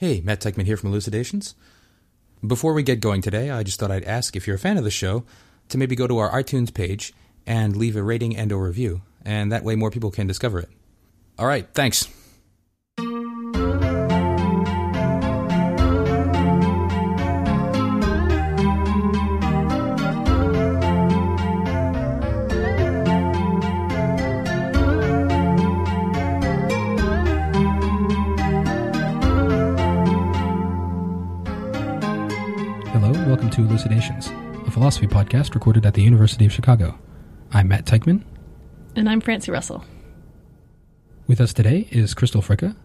Hey, Matt Teichman here from Elucidations. Before we get going today, I just thought I'd ask if you're a fan of the show to maybe go to our iTunes page and leave a rating and or review, and that way more people can discover it. All right, thanks. Elucidations, a philosophy podcast recorded at the University of Chicago. I'm Matt Teichman. And I'm Francie Russell. With us today is Christel Fricke,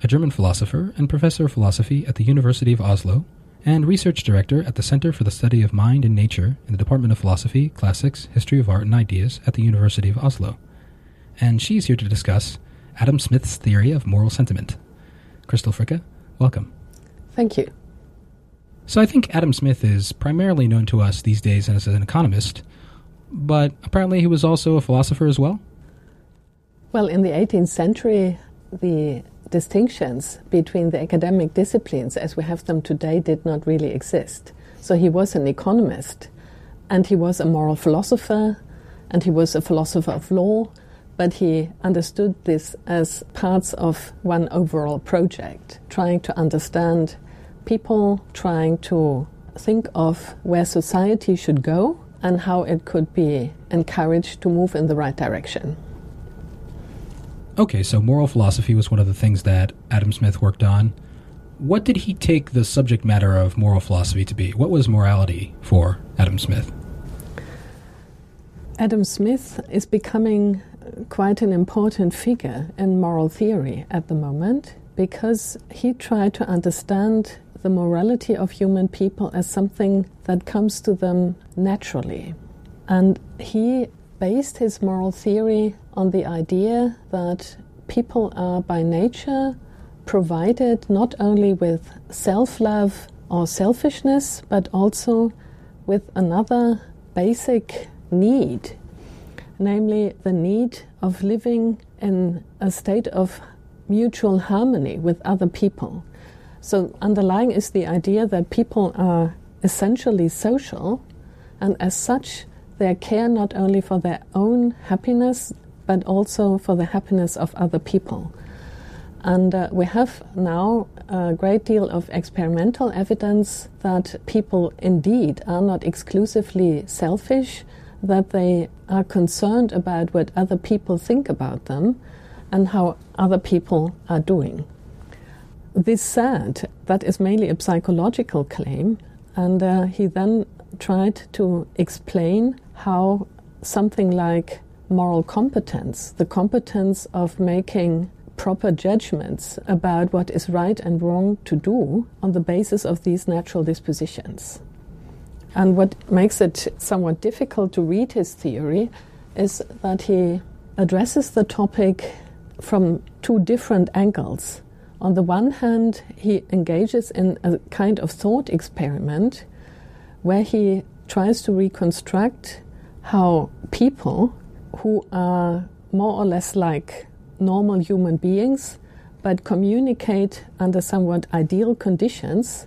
a German philosopher and professor of philosophy at the University of Oslo, and research director at the Center for the Study of Mind and Nature in the Department of Philosophy, Classics, History of Art, and Ideas at the University of Oslo. And she's here to discuss Adam Smith's theory of moral sentiment. Christel Fricke, welcome. Thank you. So I think Adam Smith is primarily known to us these days as an economist, but apparently he was also a philosopher as well. Well, in the 18th century, the distinctions between the academic disciplines as we have them today did not really exist. So he was an economist, and he was a moral philosopher, and he was a philosopher of law, but he understood this as parts of one overall project, trying to understand people, trying to think of where society should go and how it could be encouraged to move in the right direction. Okay, so moral philosophy was one of the things that Adam Smith worked on. What did he take the subject matter of moral philosophy to be? What was morality for Adam Smith? Adam Smith is becoming quite an important figure in moral theory at the moment because he tried to understand the morality of human people as something that comes to them naturally. And he based his moral theory on the idea that people are by nature provided not only with self love or selfishness, but also with another basic need, namely the need of living in a state of mutual harmony with other people. So, underlying is the idea that people are essentially social, and as such, they care not only for their own happiness, but also for the happiness of other people. And uh, we have now a great deal of experimental evidence that people indeed are not exclusively selfish, that they are concerned about what other people think about them and how other people are doing. This said, that is mainly a psychological claim, and uh, he then tried to explain how something like moral competence, the competence of making proper judgments about what is right and wrong to do on the basis of these natural dispositions. And what makes it somewhat difficult to read his theory is that he addresses the topic from two different angles. On the one hand, he engages in a kind of thought experiment where he tries to reconstruct how people who are more or less like normal human beings but communicate under somewhat ideal conditions,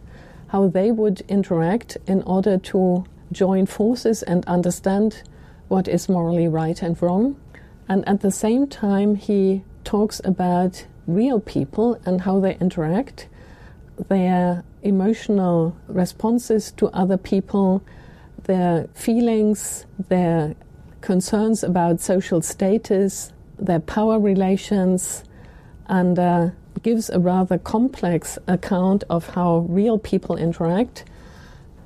how they would interact in order to join forces and understand what is morally right and wrong. And at the same time, he talks about real people and how they interact, their emotional responses to other people, their feelings, their concerns about social status, their power relations, and uh, gives a rather complex account of how real people interact.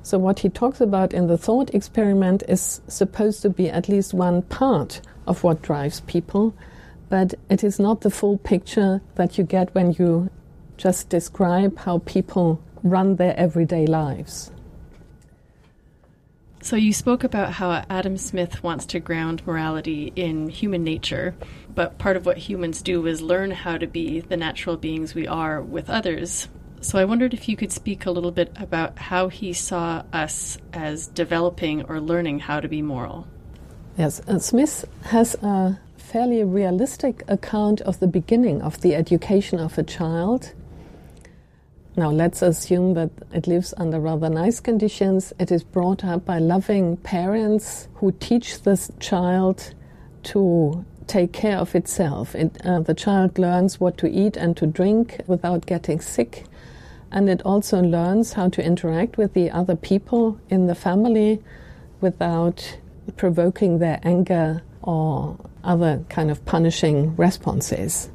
So, what he talks about in the thought experiment is supposed to be at least one part of what drives people, but it is not the full picture that you get when you just describe how people run their everyday lives. So, you spoke about how Adam Smith wants to ground morality in human nature, but part of what humans do is learn how to be the natural beings we are with others. So, I wondered if you could speak a little bit about how he saw us as developing or learning how to be moral. Yes, and Smith has a fairly realistic account of the beginning of the education of a child. now let's assume that it lives under rather nice conditions. It is brought up by loving parents who teach this child to take care of itself. It, uh, the child learns what to eat and to drink without getting sick. And it also learns how to interact with the other people in the family without provoking their anger or other kind of punishing responses.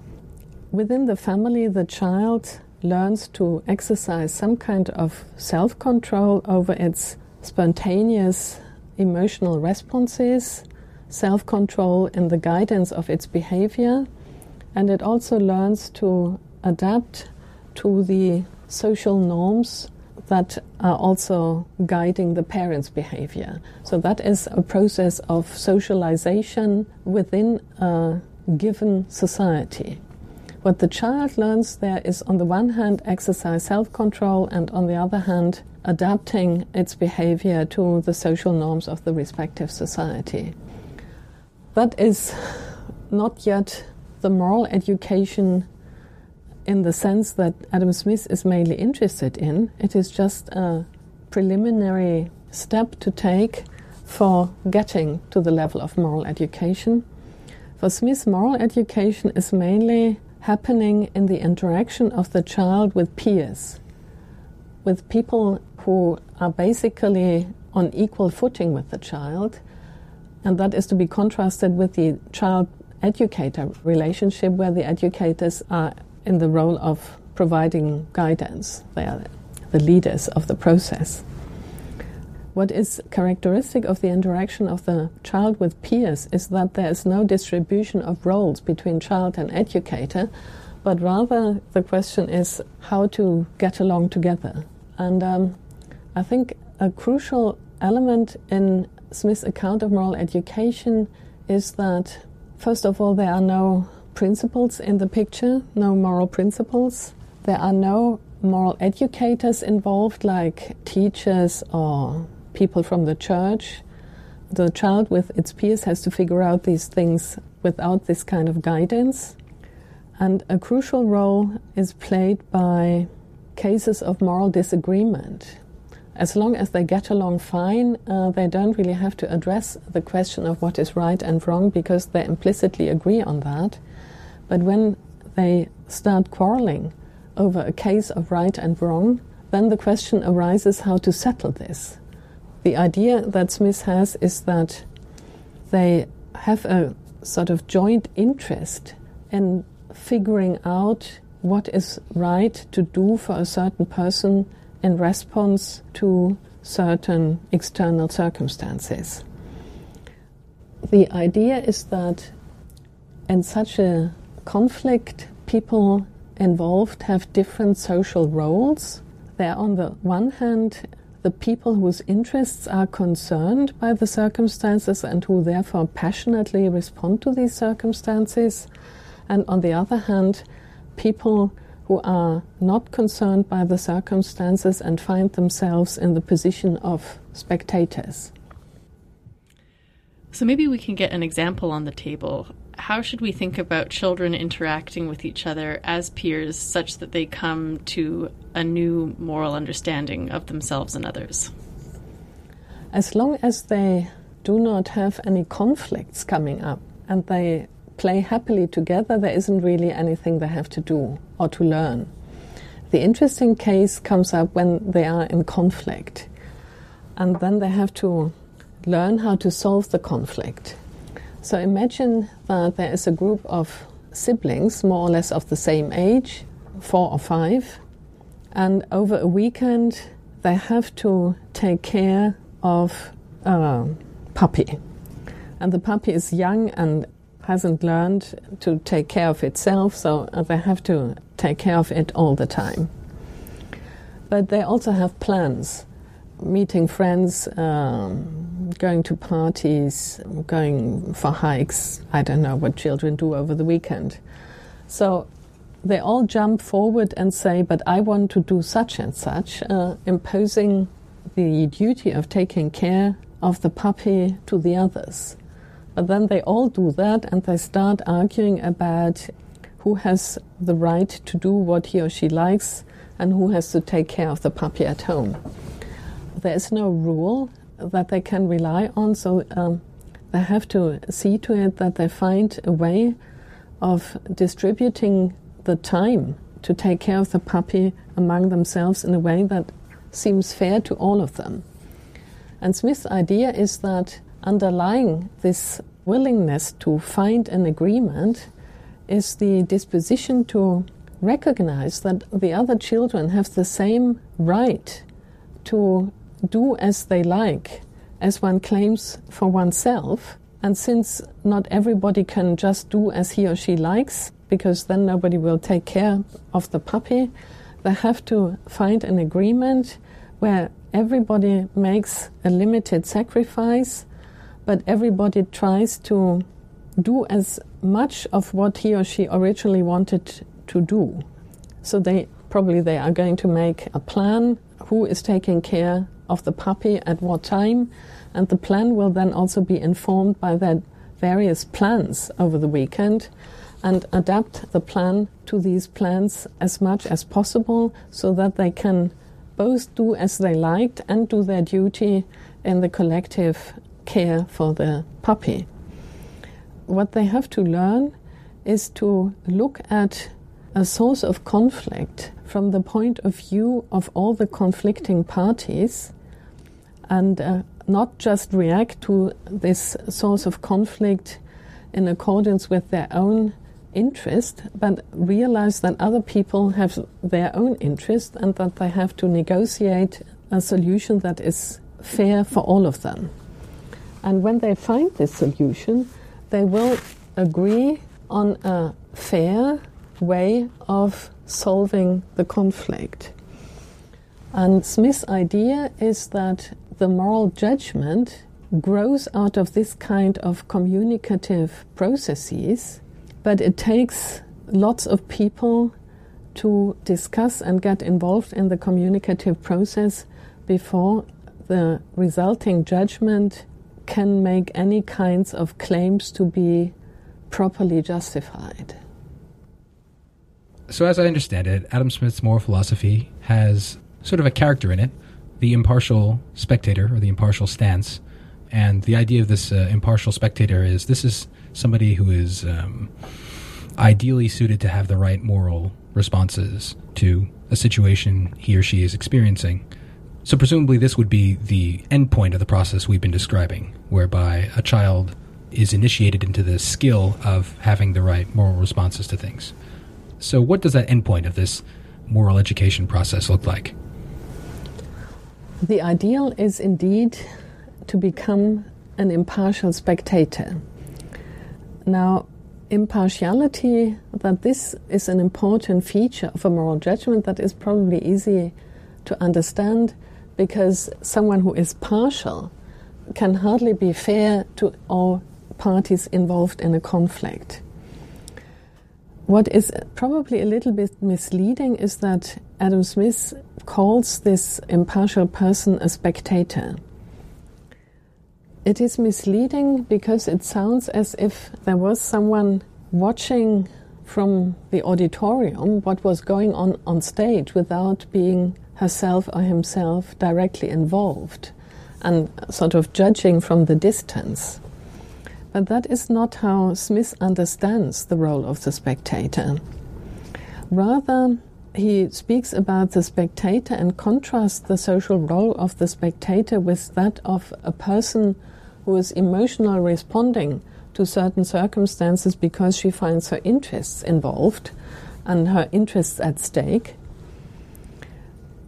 Within the family, the child learns to exercise some kind of self control over its spontaneous emotional responses, self control in the guidance of its behavior, and it also learns to adapt to the social norms that are also guiding the parents' behavior. So that is a process of socialization within a given society. What the child learns there is, on the one hand, exercise self control, and on the other hand, adapting its behavior to the social norms of the respective society. That is not yet the moral education in the sense that Adam Smith is mainly interested in. It is just a preliminary step to take for getting to the level of moral education. For Smith, moral education is mainly happening in the interaction of the child with peers, with people who are basically on equal footing with the child. And that is to be contrasted with the child educator relationship, where the educators are in the role of providing guidance. They are the leaders of the process. What is characteristic of the interaction of the child with peers is that there is no distribution of roles between child and educator, but rather the question is how to get along together. And um, I think a crucial element in Smith's account of moral education is that, first of all, there are no principles in the picture, no moral principles. There are no moral educators involved, like teachers or people from the church. The child with its peers has to figure out these things without this kind of guidance. And a crucial role is played by cases of moral disagreement. As long as they get along fine, uh, they don't really have to address the question of what is right and wrong because they implicitly agree on that. But when they start quarreling over a case of right and wrong, then the question arises how to settle this. The idea that Smith has is that they have a sort of joint interest in figuring out what is right to do for a certain person in response to certain external circumstances. The idea is that in such a conflict, people involved have different social roles. They're, on the one hand, the people whose interests are concerned by the circumstances and who therefore passionately respond to these circumstances. And on the other hand, people who are not concerned by the circumstances and find themselves in the position of spectators. So maybe we can get an example on the table how should we think about children interacting with each other as peers such that they come to a new moral understanding of themselves and others? As long as they do not have any conflicts coming up and they play happily together, there isn't really anything they have to do or to learn. The interesting case comes up when they are in conflict, and then they have to learn how to solve the conflict. So imagine that there is a group of siblings, more or less of the same age, four or five, and over a weekend they have to take care of a puppy. And the puppy is young and hasn't learned to take care of itself, so they have to take care of it all the time. But they also have plans meeting friends, um, going to parties, going for hikes. I don't know what children do over the weekend. So they all jump forward and say, But I want to do such and such, uh, imposing the duty of taking care of the puppy to the others. But then they all do that and they start arguing about who has the right to do what he or she likes and who has to take care of the puppy at home. There is no rule that they can rely on, so um, they have to see to it that they find a way of distributing the time to take care of the puppy among themselves in a way that seems fair to all of them. And Smith's idea is that underlying this willingness to find an agreement is the disposition to recognize that the other children have the same right to do as they like as one claims for oneself. And since not everybody can just do as he or she likes, because then nobody will take care of the puppy, they have to find an agreement where everybody makes a limited sacrifice, but everybody tries to do as much of what he or she originally wanted to do. So they probably they are going to make a plan who is taking care of the puppy at what time, and the plan will then also be informed by their various plans over the weekend and adapt the plan to these plans as much as possible so that they can both do as they liked and do their duty in the collective care for the puppy. What they have to learn is to look at a source of conflict from the point of view of all the conflicting parties and uh, not just react to this source of conflict in accordance with their own interest, but realize that other people have their own interest and that they have to negotiate a solution that is fair for all of them. And when they find this solution, they will agree on a fair way of solving the conflict. And Smith's idea is that the moral judgment grows out of this kind of communicative processes, but it takes lots of people to discuss and get involved in the communicative process before the resulting judgment can make any kinds of claims to be properly justified. So, as I understand it, Adam Smith's moral philosophy has sort of a character in it the impartial spectator or the impartial stance. And the idea of this uh, impartial spectator is this is somebody who is um, ideally suited to have the right moral responses to a situation he or she is experiencing. So, presumably, this would be the endpoint of the process we've been describing, whereby a child is initiated into the skill of having the right moral responses to things. So, what does that endpoint of this moral education process look like? The ideal is indeed to become an impartial spectator. Now, impartiality, that this is an important feature of a moral judgment that is probably easy to understand because someone who is partial can hardly be fair to all parties involved in a conflict. What is probably a little bit misleading is that Adam Smith calls this impartial person a spectator. It is misleading because it sounds as if there was someone watching from the auditorium what was going on on stage without being herself or himself directly involved and sort of judging from the distance. But that is not how Smith understands the role of the spectator. Rather, he speaks about the spectator and contrasts the social role of the spectator with that of a person who is emotionally responding to certain circumstances because she finds her interests involved and her interests at stake.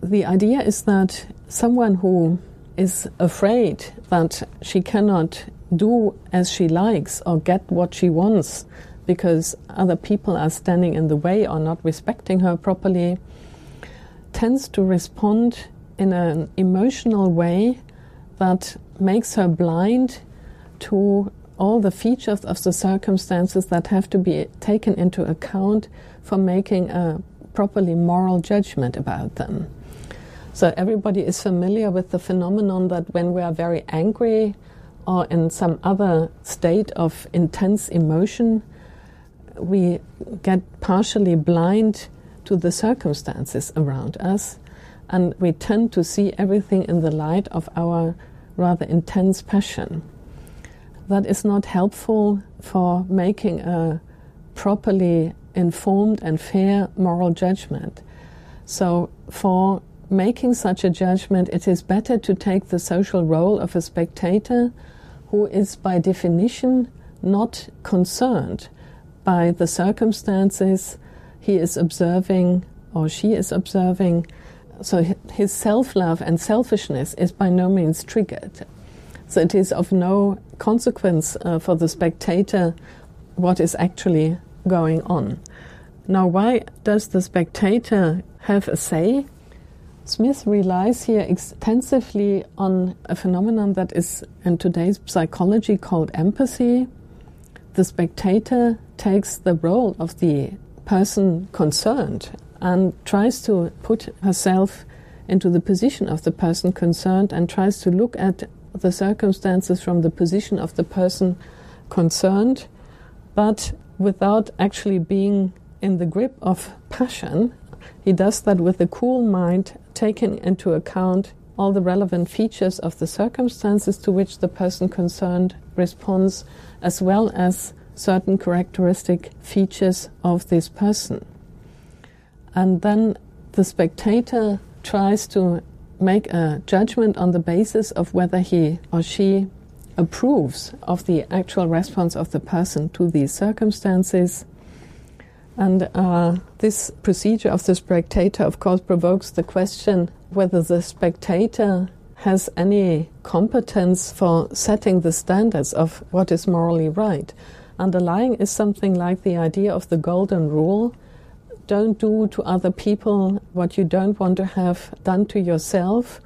The idea is that someone who is afraid that she cannot do as she likes or get what she wants because other people are standing in the way or not respecting her properly, tends to respond in an emotional way that makes her blind to all the features of the circumstances that have to be taken into account for making a properly moral judgment about them. So, everybody is familiar with the phenomenon that when we are very angry, or in some other state of intense emotion, we get partially blind to the circumstances around us, and we tend to see everything in the light of our rather intense passion. That is not helpful for making a properly informed and fair moral judgment. So, for making such a judgment, it is better to take the social role of a spectator who is, by definition, not concerned by the circumstances he is observing or she is observing. So his self love and selfishness is by no means triggered. So it is of no consequence uh, for the spectator what is actually going on. Now, why does the spectator have a say? Smith relies here extensively on a phenomenon that is in today's psychology called empathy. The spectator takes the role of the person concerned and tries to put herself into the position of the person concerned and tries to look at the circumstances from the position of the person concerned, but without actually being in the grip of passion. He does that with a cool mind taking into account all the relevant features of the circumstances to which the person concerned responds, as well as certain characteristic features of this person. And then the spectator tries to make a judgment on the basis of whether he or she approves of the actual response of the person to these circumstances and uh, this procedure of the spectator, of course, provokes the question whether the spectator has any competence for setting the standards of what is morally right. Underlying is something like the idea of the golden rule don't do to other people what you don't want to have done to yourself.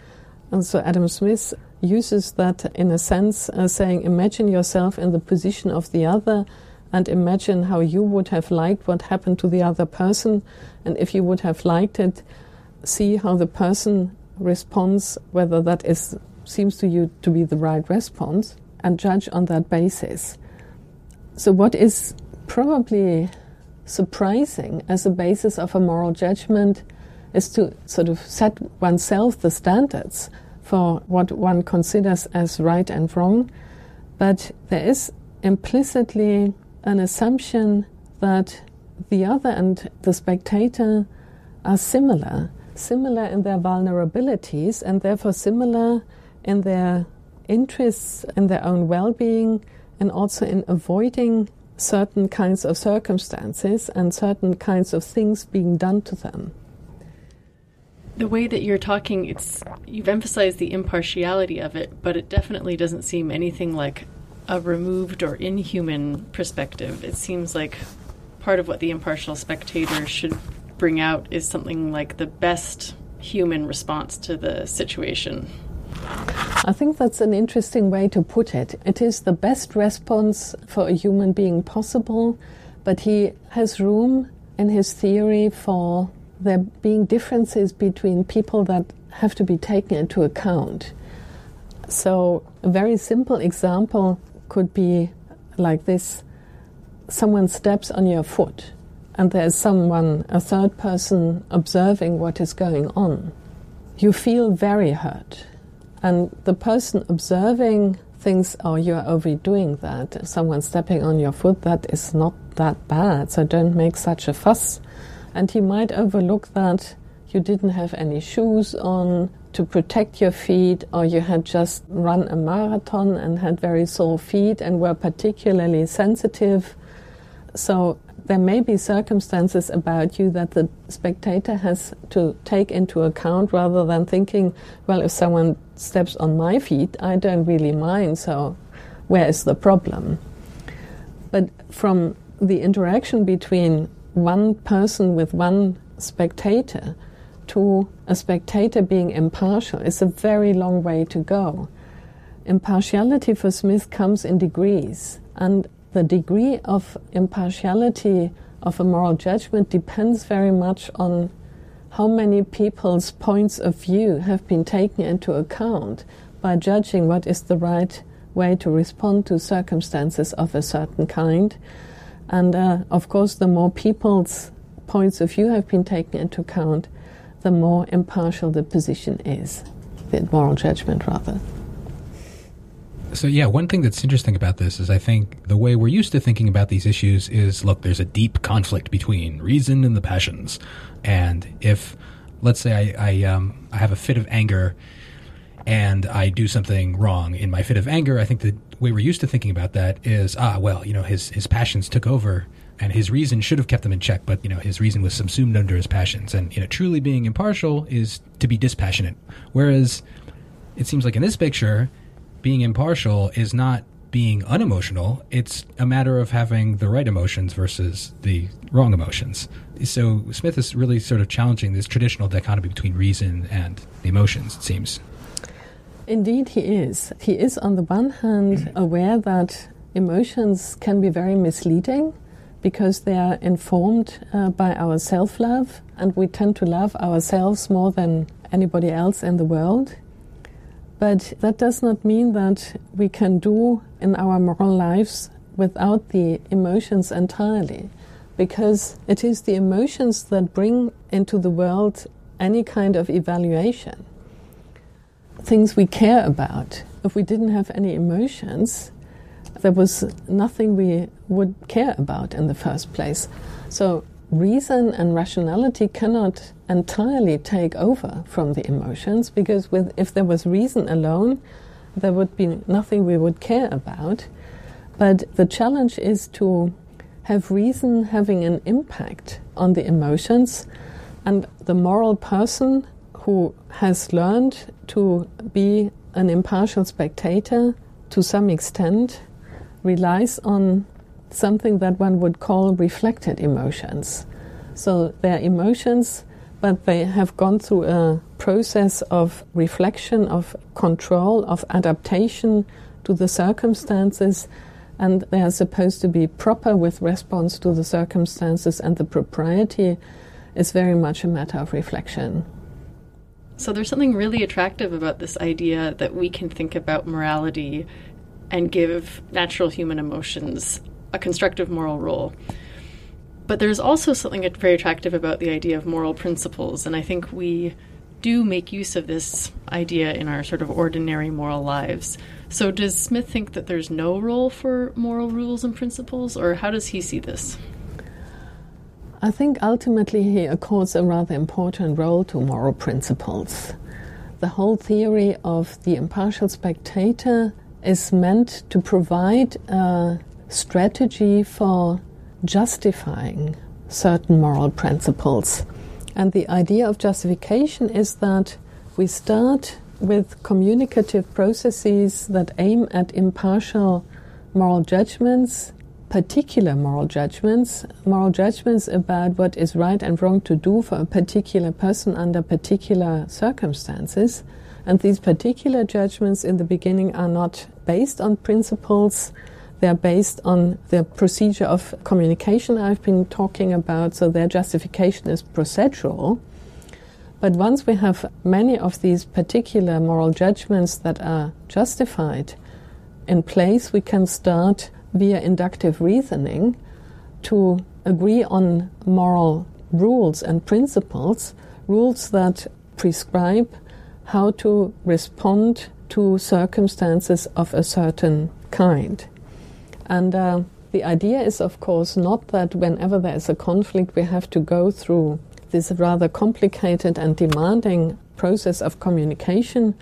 And so Adam Smith uses that in a sense, uh, saying, imagine yourself in the position of the other and imagine how you would have liked what happened to the other person. And if you would have liked it, see how the person responds, whether that is seems to you to be the right response, and judge on that basis. So, what is probably surprising as a basis of a moral judgment is to sort of set oneself the standards for what one considers as right and wrong, but there is implicitly an assumption that the other and the spectator are similar, similar in their vulnerabilities, and therefore similar in their interests, in their own well being, and also in avoiding certain kinds of circumstances and certain kinds of things being done to them. The way that you're talking, it's you've emphasized the impartiality of it, but it definitely doesn't seem anything like a removed or inhuman perspective. It seems like part of what the impartial spectator should bring out is something like the best human response to the situation. I think that's an interesting way to put it. It is the best response for a human being possible, but he has room in his theory for there being differences between people that have to be taken into account. So, a very simple example could be like this someone steps on your foot and there's someone, a third person, observing what is going on. You feel very hurt. And the person observing thinks, oh, you're overdoing that. Someone stepping on your foot, that is not that bad, so don't make such a fuss. And he might overlook that you didn't have any shoes on, to protect your feet, or you had just run a marathon and had very sore feet and were particularly sensitive. So there may be circumstances about you that the spectator has to take into account rather than thinking, well, if someone steps on my feet, I don't really mind, so where is the problem? But from the interaction between one person with one spectator, to a spectator being impartial is a very long way to go. Impartiality for Smith comes in degrees, and the degree of impartiality of a moral judgment depends very much on how many people's points of view have been taken into account by judging what is the right way to respond to circumstances of a certain kind. And uh, of course, the more people's points of view have been taken into account, the more impartial the position is, the moral judgment, rather. So, yeah, one thing that's interesting about this is I think the way we're used to thinking about these issues is look, there's a deep conflict between reason and the passions. And if, let's say, I, I, um, I have a fit of anger and I do something wrong in my fit of anger, I think the way we're used to thinking about that is, ah, well, you know, his, his passions took over and his reason should have kept them in check, but, you know, his reason was subsumed under his passions. And, you know, truly being impartial is to be dispassionate. Whereas it seems like in this picture, being impartial is not being unemotional. It's a matter of having the right emotions versus the wrong emotions. So Smith is really sort of challenging this traditional dichotomy between reason and the emotions, it seems. Indeed, he is. He is, on the one hand, aware that emotions can be very misleading because they are informed uh, by our self love, and we tend to love ourselves more than anybody else in the world. But that does not mean that we can do in our moral lives without the emotions entirely, because it is the emotions that bring into the world any kind of evaluation. Things we care about. If we didn't have any emotions, there was nothing we would care about in the first place. So reason and rationality cannot entirely take over from the emotions because with, if there was reason alone, there would be nothing we would care about. But the challenge is to have reason having an impact on the emotions, and the moral person who has learned to be an impartial spectator to some extent relies on something that one would call reflected emotions. So they're emotions, but they have gone through a process of reflection, of control, of adaptation to the circumstances, and they are supposed to be proper with response to the circumstances, and the propriety is very much a matter of reflection. So there's something really attractive about this idea that we can think about morality and give natural human emotions a constructive moral role. But there's also something very attractive about the idea of moral principles, and I think we do make use of this idea in our sort of ordinary moral lives. So, does Smith think that there's no role for moral rules and principles, or how does he see this? I think ultimately he accords a rather important role to moral principles. The whole theory of the impartial spectator is meant to provide a strategy for justifying certain moral principles. And the idea of justification is that we start with communicative processes that aim at impartial moral judgments, particular moral judgments, moral judgments about what is right and wrong to do for a particular person under particular circumstances. And these particular judgments in the beginning are not based on principles. They're based on the procedure of communication I've been talking about, so their justification is procedural. But once we have many of these particular moral judgments that are justified in place, we can start via inductive reasoning to agree on moral rules and principles, rules that prescribe how to respond to circumstances of a certain kind. And uh, the idea is, of course, not that whenever there is a conflict, we have to go through this rather complicated and demanding process of communication,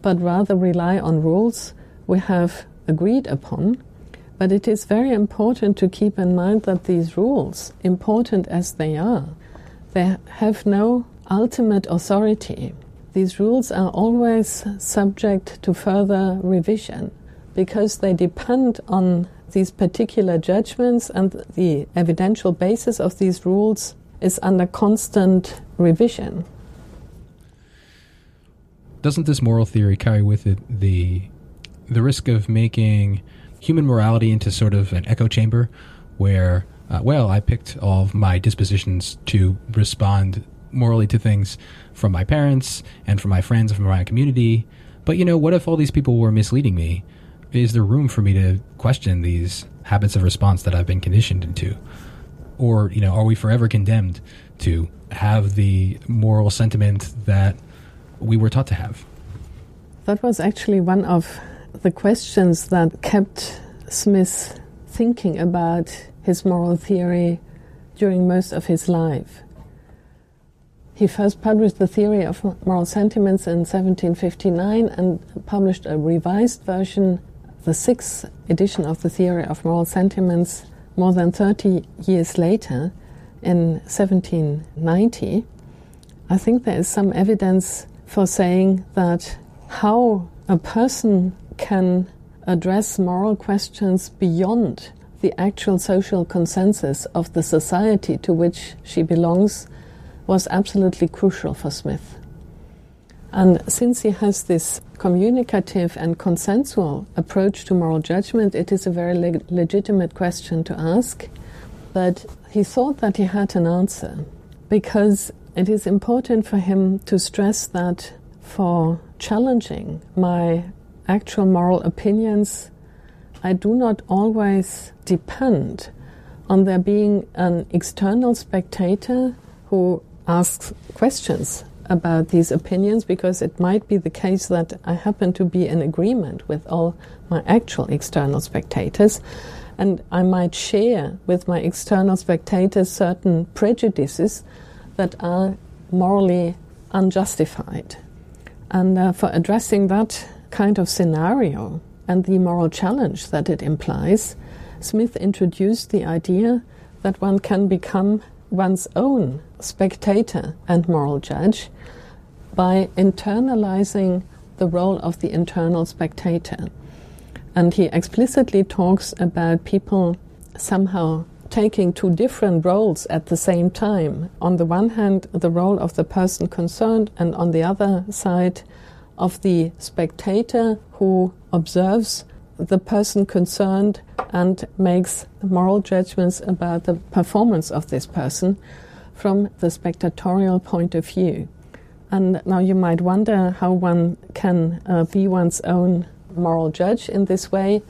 but rather rely on rules we have agreed upon. But it is very important to keep in mind that these rules, important as they are, they have no ultimate authority. These rules are always subject to further revision because they depend on these particular judgments and the evidential basis of these rules is under constant revision. Doesn't this moral theory carry with it the the risk of making human morality into sort of an echo chamber where uh, well, I picked all of my dispositions to respond morally to things from my parents and from my friends and from my community. But you know, what if all these people were misleading me? Is there room for me to question these habits of response that I've been conditioned into? or you know, are we forever condemned to have the moral sentiment that we were taught to have? That was actually one of the questions that kept Smith thinking about his moral theory during most of his life. He first published the theory of moral sentiments in 1759 and published a revised version, the sixth edition of the theory of moral sentiments, more than 30 years later in 1790. I think there is some evidence for saying that how a person can address moral questions beyond the actual social consensus of the society to which she belongs was absolutely crucial for Smith. And since he has this communicative and consensual approach to moral judgment, it is a very leg- legitimate question to ask. But he thought that he had an answer because it is important for him to stress that for challenging my actual moral opinions, I do not always depend on there being an external spectator who asks questions about these opinions because it might be the case that I happen to be in agreement with all my actual external spectators, and I might share with my external spectators certain prejudices that are morally unjustified. And uh, for addressing that kind of scenario and the moral challenge that it implies, Smith introduced the idea that one can become one's own spectator and moral judge by internalizing the role of the internal spectator. And he explicitly talks about people somehow taking two different roles at the same time. On the one hand, the role of the person concerned, and on the other side, of the spectator who observes the person concerned and makes moral judgments about the performance of this person from the spectatorial point of view. And now you might wonder how one can uh, be one's own moral judge in this way,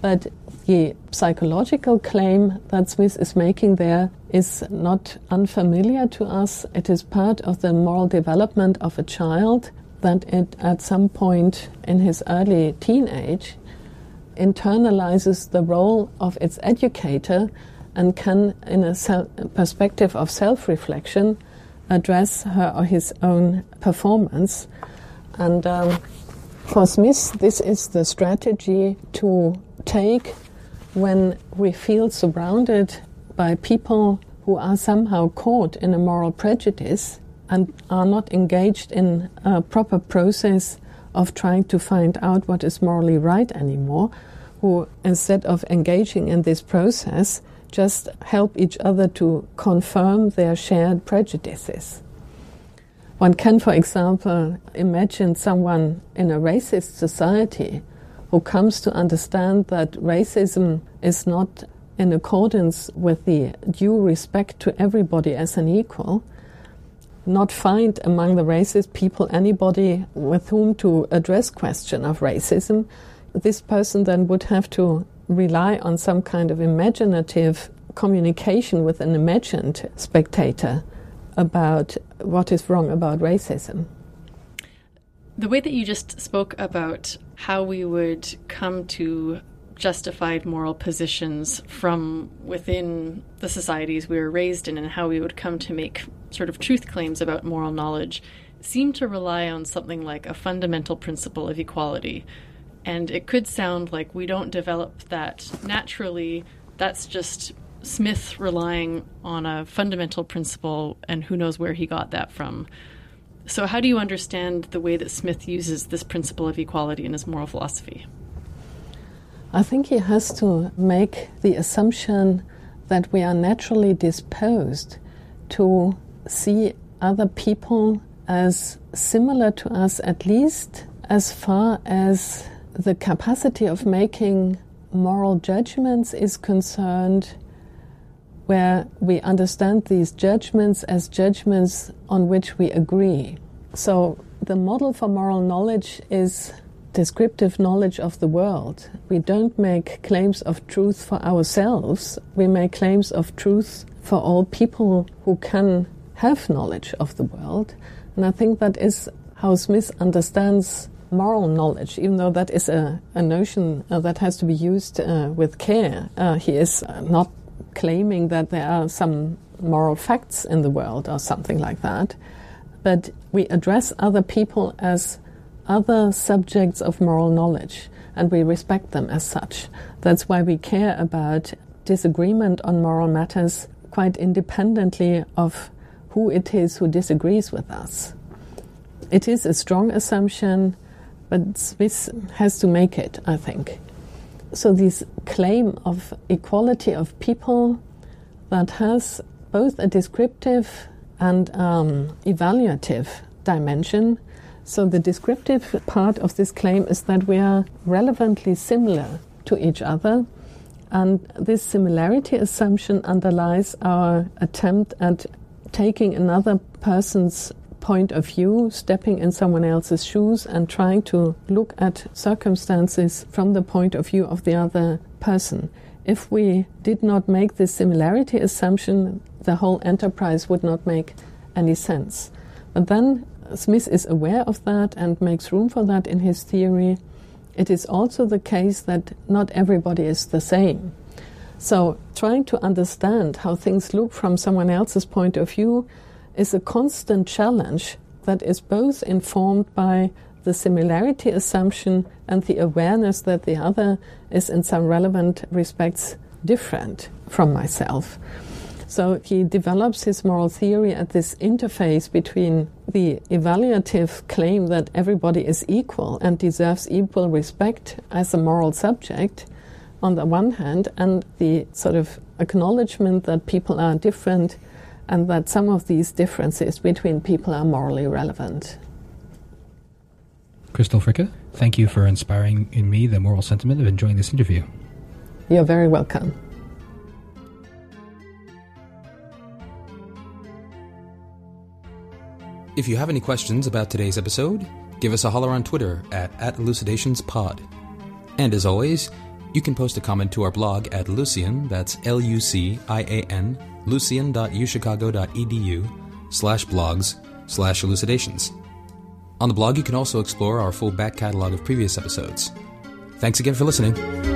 but the psychological claim that Smith is making there is not unfamiliar to us. It is part of the moral development of a child that it, at some point in his early teenage, internalizes the role of its educator and can, in a perspective of self reflection, address her or his own performance. And um, for Smith, this is the strategy to take when we feel surrounded by people who are somehow caught in a moral prejudice and are not engaged in a proper process of trying to find out what is morally right anymore, who instead of engaging in this process, just help each other to confirm their shared prejudices. One can, for example, imagine someone in a racist society who comes to understand that racism is not in accordance with the due respect to everybody as an equal, not find among the racist people anybody with whom to address question of racism, this person then would have to rely on some kind of imaginative communication with an imagined spectator about what is wrong about racism. The way that you just spoke about how we would come to justified moral positions from within the societies we were raised in and how we would come to make sort of truth claims about moral knowledge seem to rely on something like a fundamental principle of equality, and it could sound like we don't develop that naturally. That's just Smith relying on a fundamental principle, and who knows where he got that from. So, how do you understand the way that Smith uses this principle of equality in his moral philosophy? I think he has to make the assumption that we are naturally disposed to see other people as similar to us, at least as far as the capacity of making moral judgments is concerned, where we understand these judgments as judgments on which we agree. So, the model for moral knowledge is descriptive knowledge of the world. We don't make claims of truth for ourselves, we make claims of truth for all people who can have knowledge of the world. And I think that is how Smith understands moral knowledge, even though that is a, a notion uh, that has to be used uh, with care. Uh, he is uh, not claiming that there are some moral facts in the world or something like that, but we address other people as other subjects of moral knowledge and we respect them as such. That's why we care about disagreement on moral matters quite independently of who it is who disagrees with us. It is a strong assumption, but Smith has to make it, I think. So, this claim of equality of people that has both a descriptive and um, evaluative dimension. So, the descriptive part of this claim is that we are relevantly similar to each other, and this similarity assumption underlies our attempt at taking another person's point of view, stepping in someone else's shoes, and trying to look at circumstances from the point of view of the other person. If we did not make this similarity assumption, the whole enterprise would not make any sense. But then Smith is aware of that and makes room for that in his theory. It is also the case that not everybody is the same. So, trying to understand how things look from someone else's point of view is a constant challenge that is both informed by the similarity assumption and the awareness that the other is, in some relevant respects, different from myself. So he develops his moral theory at this interface between the evaluative claim that everybody is equal and deserves equal respect as a moral subject on the one hand, and the sort of acknowledgement that people are different and that some of these differences between people are morally relevant. Christel Fricke, thank you for inspiring in me the moral sentiment of enjoying this interview. You're very welcome. If you have any questions about today's episode, give us a holler on Twitter at, at elucidationspod. And as always, you can post a comment to our blog at Lucian, that's L-U-C-I-A-N, lucian.uchicago.edu slash blogs slash elucidations. On the blog, you can also explore our full back catalog of previous episodes. Thanks again for listening.